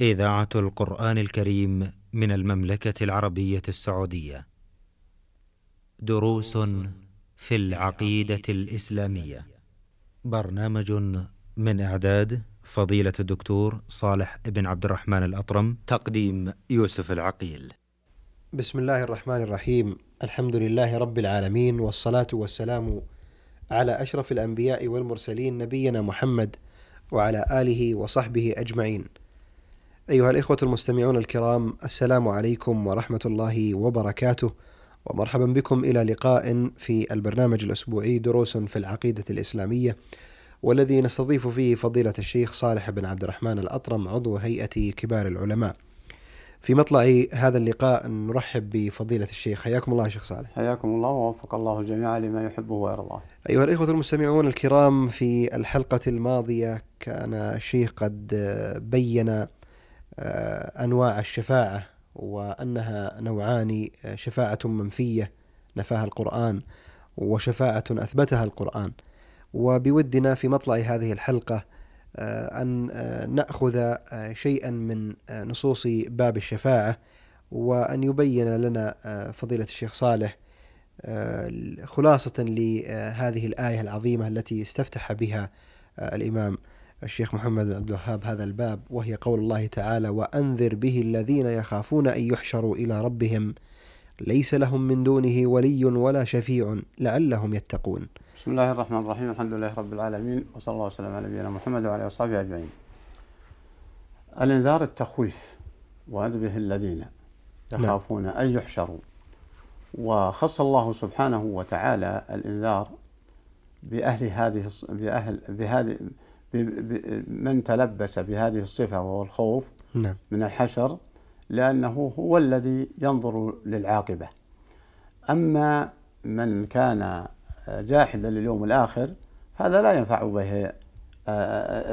إذاعة القرآن الكريم من المملكة العربية السعودية. دروس في العقيدة الإسلامية. برنامج من إعداد فضيلة الدكتور صالح بن عبد الرحمن الأطرم، تقديم يوسف العقيل. بسم الله الرحمن الرحيم الحمد لله رب العالمين والصلاة والسلام على أشرف الأنبياء والمرسلين نبينا محمد وعلى آله وصحبه أجمعين أيها الإخوة المستمعون الكرام السلام عليكم ورحمة الله وبركاته ومرحبا بكم إلى لقاء في البرنامج الأسبوعي دروس في العقيدة الإسلامية والذي نستضيف فيه فضيلة الشيخ صالح بن عبد الرحمن الأطرم عضو هيئة كبار العلماء. في مطلع هذا اللقاء نرحب بفضيلة الشيخ. حياكم الله شيخ صالح. حياكم الله ووفق الله الجميع لما يحبه ويرضاه. أيها الإخوة المستمعون الكرام في الحلقة الماضية كان الشيخ قد بين أنواع الشفاعة وأنها نوعان شفاعة منفية نفاها القرآن وشفاعة أثبتها القرآن. وبودنا في مطلع هذه الحلقة أن نأخذ شيئا من نصوص باب الشفاعة وأن يبين لنا فضيلة الشيخ صالح خلاصة لهذه الآية العظيمة التي استفتح بها الإمام. الشيخ محمد بن عبد الوهاب هذا الباب وهي قول الله تعالى وأنذر به الذين يخافون أن يحشروا إلى ربهم. ليس لهم من دونه ولي ولا شفيع لعلهم يتقون. بسم الله الرحمن الرحيم. الحمد لله رب العالمين وصلى الله وسلم على نبينا محمد وعلى اصحابه أجمعين. الإنذار التخويف وانذر به الذين يخافون أن يحشروا. وخص الله سبحانه وتعالى الإنذار بأهل هذه بأهل بهذه من تلبس بهذه الصفة وهو الخوف نعم. من الحشر لأنه هو الذي ينظر للعاقبة. أما من كان جاحدا لليوم الآخر هذا لا ينفع به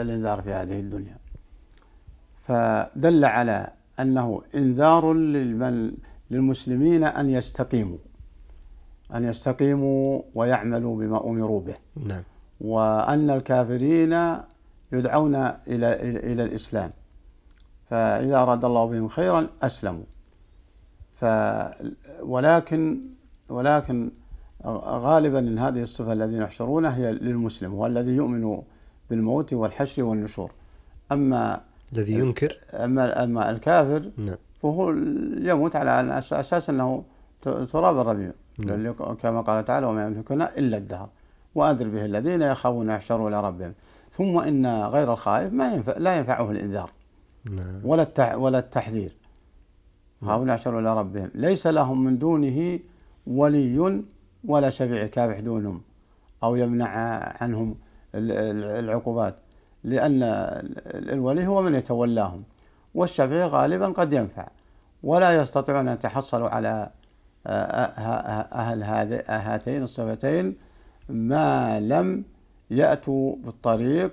الإنذار في هذه الدنيا فدل على أنه إنذار للمن للمسلمين أن يستقيموا أن يستقيموا ويعملوا بما أمروا به نعم. وأن الكافرين يدعون إلى إلى الإسلام. فإذا أراد الله بهم خيرا أسلموا. ف ولكن ولكن غالبا إن هذه الصفة الذين يحشرونه هي للمسلم هو الذي يؤمن بالموت والحشر والنشور. اما الذي ينكر؟ اما أما الكافر نعم. فهو يموت على أساس أنه تراب الربيع نعم. كما قال تعالى وما يملكنا إلا الدهر. وانذر به الذين يخافون يحشروا إلى ربهم. ثم إن غير الخائف ما ينفع لا ينفعه الإنذار نعم. ولا التع ولا التحذير. يخافون يحشروا إلى ربهم. ليس لهم من دونه ولي ولا شفيع كافح دونهم أو يمنع عنهم العقوبات لأن الولي هو من يتولاهم والشفيع غالبا قد ينفع ولا يستطيعون أن يتحصلوا على أهل هاتين الصفتين ما لم يأتوا بالطريق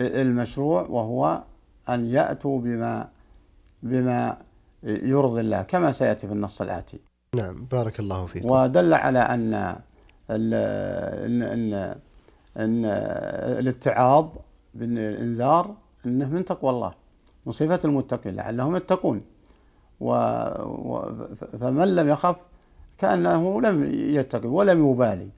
المشروع وهو أن يأتوا بما بما يرضي الله كما سيأتي في النص الآتي. نعم بارك الله فيكم. ودل على أن ال إن إن, إن الاتعاظ بالإنذار إنه من تقوى الله من صفة المتقين لعلهم يتقون. و فمن لم يخف كأنه لم يتقي ولم يبالي.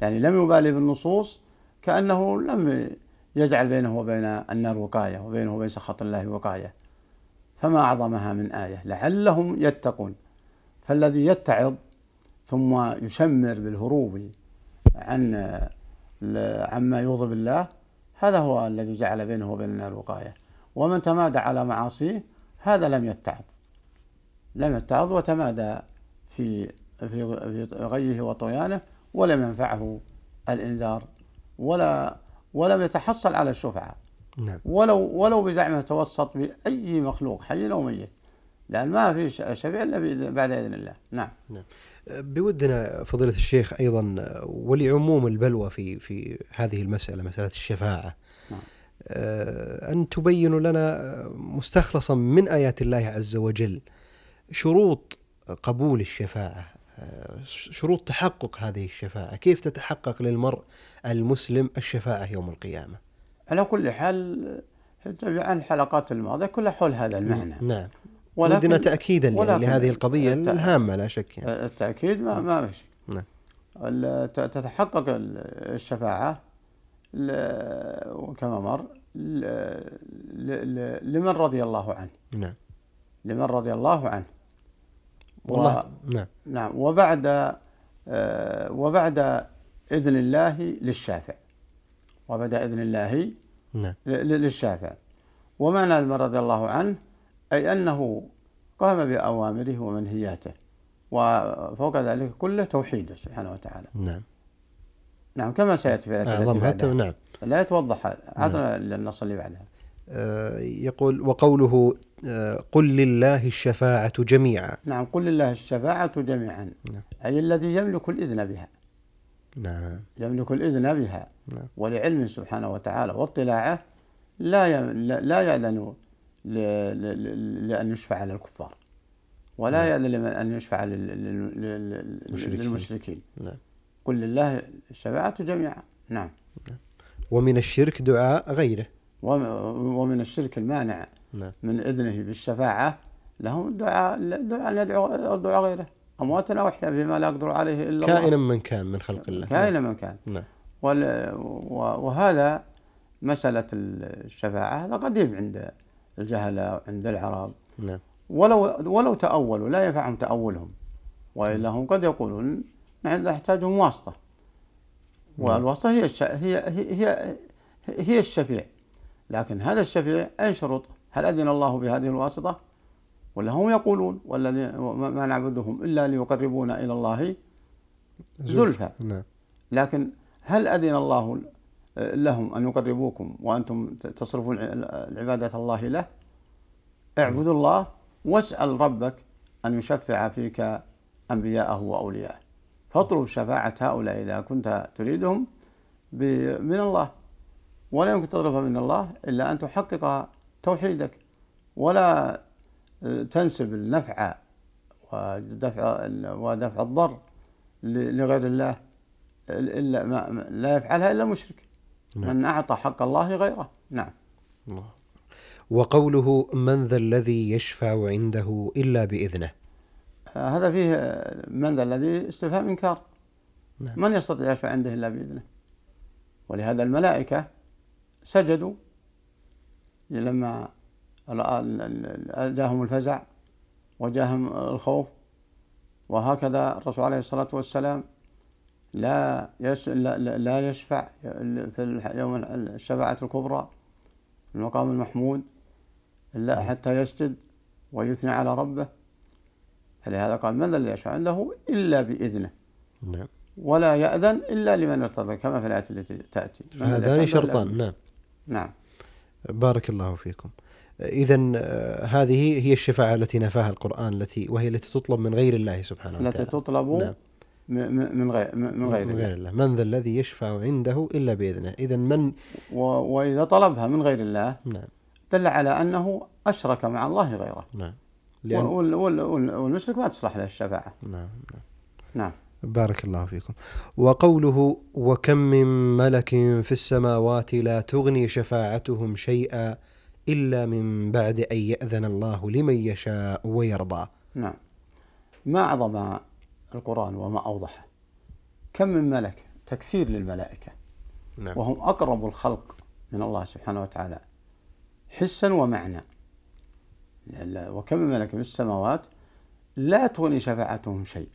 يعني لم يبالي بالنصوص كأنه لم يجعل بينه وبين النار وقاية وبينه وبين سخط الله وقاية. فما أعظمها من آية؟ لعلهم يتقون. فالذي يتعظ ثم يشمر بالهروب عن عما يغضب الله هذا هو الذي جعل بينه وبين النار وقاية. ومن تمادى على معاصيه هذا لم يتعظ. لم يتعظ وتمادى في في غيه وطغيانه ولم ينفعه الإنذار ولا ولم يتحصل على الشفعة. نعم. ولو ولو بزعمه توسط بأي مخلوق حي أو ميت. لأن ما في شفيع إلا بعد إذن الله. نعم. نعم. بودنا فضيلة الشيخ أيضا ولعموم البلوى في في هذه المسألة مسألة الشفاعة. نعم. أن تبينوا لنا مستخلصا من آيات الله عز وجل شروط قبول الشفاعة. شروط تحقق هذه الشفاعة. كيف تتحقق للمرء المسلم الشفاعة يوم القيامة؟ على كل حال جميع الحلقات الماضية كلها حول هذا المعنى. نعم. ولكن ودنا تأكيدا يعني ولكن لهذه القضية الت- الهامة لا شك يعني. التأكيد ما ما في شيء نعم. تتحقق ال- الشفاعة وكما مر ل- ل- ل- لمن رضي الله عنه. نعم. لمن رضي الله عنه. والله نعم. نعم. وبعد آه، وبعد إذن الله للشافع وبعد إذن الله نعم. للشافع ومعنى لمن رضي الله عنه أي أنه قام بأوامره ومنهياته وفوق ذلك كله توحيده سبحانه وتعالى. نعم. نعم كما سيأتي في الآية التي أعظمها بعدها. نعم. لا يتوضح عطنا النص اللي بعدها. آه، يقول وقوله قل لله الشفاعة جميعا. نعم قل لله الشفاعة جميعا. نعم. أي الذي يملك الإذن بها. نعم. يملك الإذن بها. نعم. ولعلمه سبحانه وتعالى واطلاعه لا لا يأذن ل- ل- ل- لأن يشفع للكفار. ولا نعم. يأذن لمن أن يشفع لل- لل- لل- المشركين. للمشركين. نعم. قل لله الشفاعة جميعا. نعم. ومن الشرك دعاء غيره. وم- ومن الشرك المانع. نعم. من إذنه بالشفاعة لهم دعاء دعاء أن يدعو دعاء غيره. أمواتنا وأحياء بما لا يقدر عليه إلا الله. كائنا من كان من خلق الله. كائنا من كان. نعم. وال- و- وهذا مسألة الشفاعة. هذا قديم عند الجهلة وعند العرب. نعم. ولو ولو تأولوا لا ينفعهم تأولهم. وإلا هم قد يقولون نحن نحتاجهم واسطة. والواسطة هي الش... هي هي هي, هي الشفيع. لكن هذا الشفيع أي شروط؟ هل أذن الله بهذه الواسطة؟ ولا هم يقولون والذين ما نعبدهم إلا ليقربونا إلى الله زلفى. نعم. لكن هل أذن الله لهم أن يقربوكم وأنتم تصرفون العبادة الله له؟ اعبدوا الله واسأل ربك أن يشفع فيك أنبياءه وأولياءه. فاطلب شفاعة هؤلاء إذا كنت تريدهم من الله. ولا يمكن تطلبها من الله إلا أن تحقق توحيدك ولا تنسب النفع ودفع ودفع الضر لغير الله إلا ما لا يفعلها إلا المشرك. نعم. من أعطى حق الله غيره نعم. الله. وقوله من ذا الذي يشفع عنده إلا بإذنه. آه، هذا فيه آه، من ذا الذي استفهام إنكار نعم. من يستطيع يشفع عنده إلا بإذنه؟ ولهذا الملائكة سجدوا لما ال- ال- ال- جاءهم الفزع وجاءهم الخوف وهكذا الرسول عليه الصلاة والسلام لا يش لا, لا- لا يشفع في الح- يوم الشفاعة الكبرى في المقام المحمود إلا حتى يسجد ويثني على ربه. فلهذا قال من الذي يشفع عنده؟ إلا بإذنه. نعم. ولا يأذن إلا لمن ارتضى كما في الآية التي تأتي. هذان شرطان نعم. نعم. بارك الله فيكم. إذا هذه هي الشفاعة التي نفاها القرآن التي وهي التي تطلب من غير الله سبحانه التي وتعالى تطلب نعم. من غير من غير من الله غير الله. من ذا الذي يشفع عنده إلا بإذنه. إذا من و- وإذا طلبها من غير الله نعم. دل على أنه أشرك مع الله غيره. نعم. لأن وال- وال- والمشرك ما تصلح له الشفاعة. نعم نعم. نعم. بارك الله فيكم. وقوله وكم من ملك في السماوات لا تغني شفاعتهم شيئا إلا من بعد أن يأذن الله لمن يشاء ويرضى. نعم. ما أعظم القرآن وما أوضحه؟ كم من ملك؟ تكثير للملائكة. نعم. وهم أقرب الخلق من الله سبحانه وتعالى. حسا ومعنى. وكم من ملك في السماوات لا تغني شفاعتهم شيء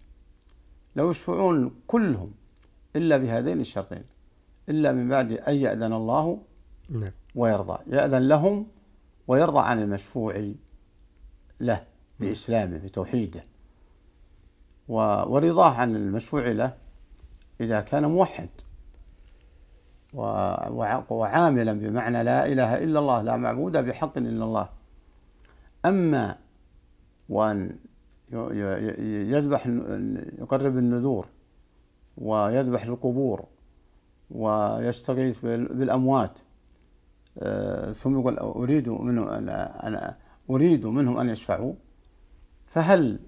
لو يشفعون كلهم إلا بهذين الشرطين إلا من بعد أن يأذن الله نعم. ويرضى يأذن لهم ويرضى عن المشفوع له بإسلامه بتوحيده ورضاه عن المشفوع له إذا كان موحد وعاملا بمعنى لا إله إلا الله لا معبود بحق إلا الله. أما وأن يذبح يقرب النذور ويذبح القبور ويستغيث بال- بالأموات. آه، ثم يقول أريد منه أنا أنا أريد منهم أن يشفعوا. فهل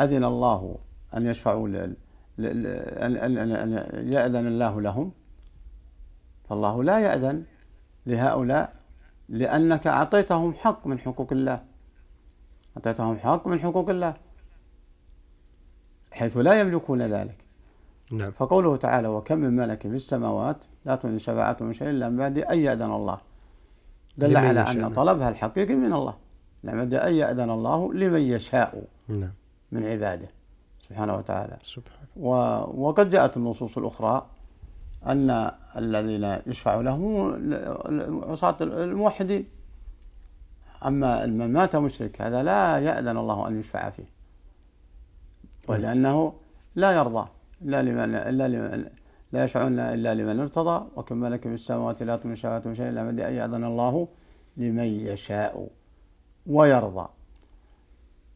أذن الله أن يشفعوا أن أن أن أن يأذن الله لهم؟ فالله لا يأذن لهؤلاء لأنك أعطيتهم حق من حقوق الله. أعطيتهم حق من حقوق الله حيث لا يملكون ذلك. نعم. فقوله تعالى وكم من ملك في السماوات لا تغني شفاعتهم شيئا إلا من بعد أن يأذن الله. دل على يشاء، أن. طلبها الحقيقي من الله. لم بعد أن يأذن الله لمن يشاء نعم. من عباده. سبحانه وتعالى. سبحان و- وقد جاءت النصوص الأخرى أن الذين يشفع لهم عصاة الموحدين. أما من مات مشرك هذا لا يأذن الله أن يشفع فيه. ولأنه لا يرضى إلا لمن إلا لمن لا يشفعون إلا لمن ارتضى. وكم ملك في السماوات لا تغني شفاعتهم شيئا إلا من يأذن الله لمن يشاء ويرضى.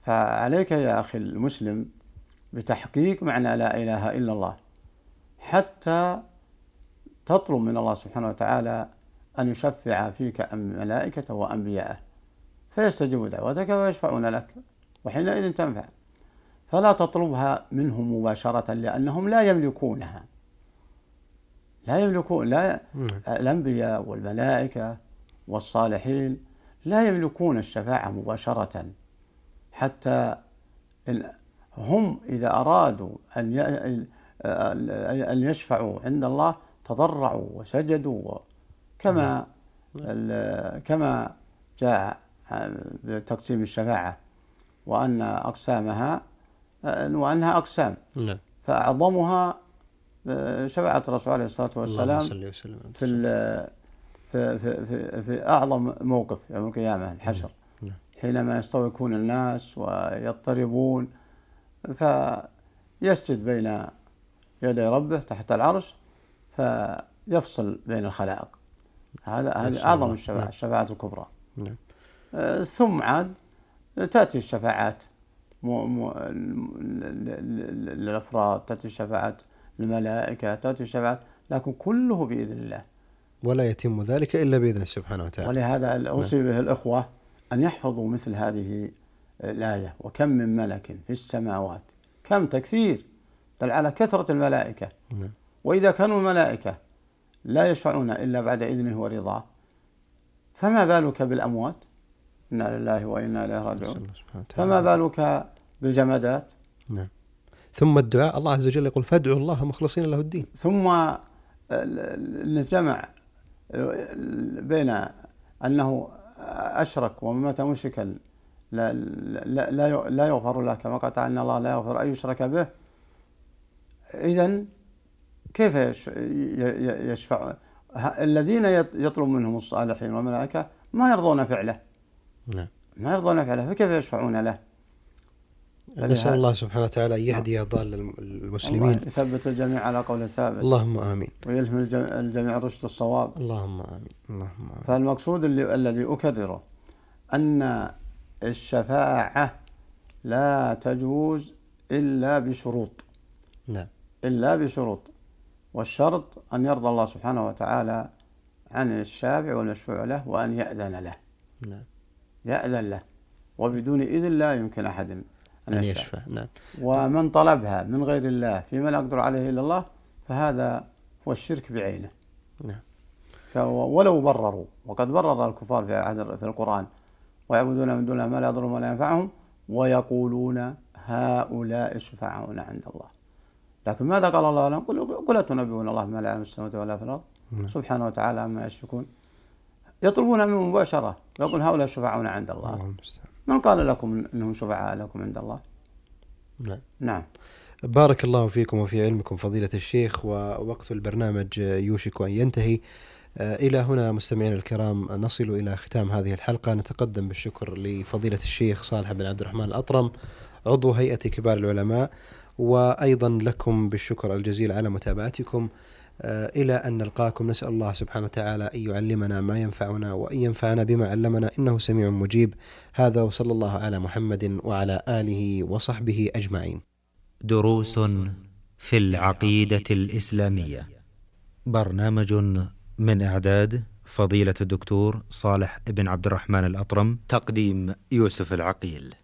فعليك يا أخي المسلم بتحقيق معنى لا إله إلا الله حتى تطلب من الله سبحانه وتعالى أن يشفع فيك ملائكته وأنبياءه فيستجيب دعوتك ويشفعون لك وحينئذ تنفع. فلا تطلبها منهم مباشرة لأنهم لا يملكونها. لا يملكون لا الأنبياء والملائكة والصالحين لا يملكون الشفاعة مباشرة. حتى إن- هم إذا أرادوا أن أن يشفعوا عند الله تضرعوا وسجدوا كما كما جاء بتقسيم الشفاعة وأن أقسامها وأنها أقسام. نعم. فأعظمها آه، شفاعة الرسول عليه الصلاة والسلام صل وسلم. في في في في, في أعظم موقف يوم القيامة الحشر. نعم. حينما يستويكون الناس ويضطربون فيسجد بين يدي ربه تحت العرش فيفصل بين الخلائق. هذا هذه أعظم. الشفاعة نعم. الشفاعة الكبرى. نعم. ثم عاد تأتي الشفاعات. مو مو للأفراد تأتي الشفاعات الملائكة تأتي الشفاعات لكن كله بإذن الله. ولا يتم ذلك إلا بإذنه سبحانه وتعالى. ولهذا أوصي به الإخوة أن يحفظوا مثل هذه الآية. وكم من ملك في السماوات. كم تكثير. دل على كثرة الملائكة. نعم. وإذا كانوا الملائكة لا يشفعون إلا بعد إذنه ورضاه فما بالك بالأموات؟ إنا لله وإنا إليه راجعون. فما بالك بالجمادات؟ نعم. ثم الدعاء. الله عز وجل يقول فادعوا الله مخلصين له الدين. ثم ال- ال- الجمع بين أنه أشرك ومن مات مشركا لا, لا, لا لا يغفر له كما قال تعالى إن الله لا يغفر أن يشرك به. إذا كيف يشفع؟ الذين يط- يطلب منهم الصالحين والملائكة ما يرضون فعله. نعم. ما يرضون فعله فكيف يشفعون له؟ نسأل الله سبحانه وتعالى أن يهدي ضال المسلمين. يثبت الجميع على قول الثابت اللهم آمين. ويلهم الجم- الجميع رشد الصواب. اللهم آمين. اللهم آمين. فالمقصود اللي الذي أكرره أن الشفاعة لا تجوز إلا بشروط. نعم. إلا بشروط. والشرط أن يرضى الله سبحانه وتعالى عن الشافع والمشفوع له وأن يأذن له. نعم. يأذن له وبدون إذن لا يمكن أحد أن أن يشفع. نعم. ومن طلبها من غير الله فيما لا يقدر عليه إلا الله فهذا هو الشرك بعينه. نعم. ولو برروا وقد برر الكفار في عهد في القرآن ويعبدون من دون ما لا يضرهم ولا ينفعهم ويقولون هؤلاء شفعاؤنا عند الله. لكن ماذا قال الله لهم؟ قل قل أتنبئون الله بما لا يعلم السماوات ولا في الأرض نعم. سبحانه وتعالى عما يشركون. يطلبون منه مباشرة. يقول هؤلاء شفعاؤنا عند الله. المستعان من قال لكم إنهم شفعاء لكم عند الله؟ نعم. نعم. بارك الله فيكم وفي علمكم فضيلة الشيخ ووقت البرنامج يوشك أن ينتهي. آه، إلى هنا مستمعينا الكرام نصل إلى ختام هذه الحلقة. نتقدم بالشكر لفضيلة الشيخ صالح بن عبد الرحمن الأطرم عضو هيئة كبار العلماء. وأيضا لكم بالشكر الجزيل على متابعتكم. آه، إلى أن نلقاكم نسأل الله سبحانه وتعالى أن يعلمنا ما ينفعنا وأن ينفعنا بما علمنا إنه سميع مجيب. هذا وصلى الله على محمد وعلى آله وصحبه أجمعين. دروس في العقيدة الإسلامية. برنامج من إعداد فضيلة الدكتور صالح بن عبد الرحمن الأطرم. تقديم يوسف العقيل.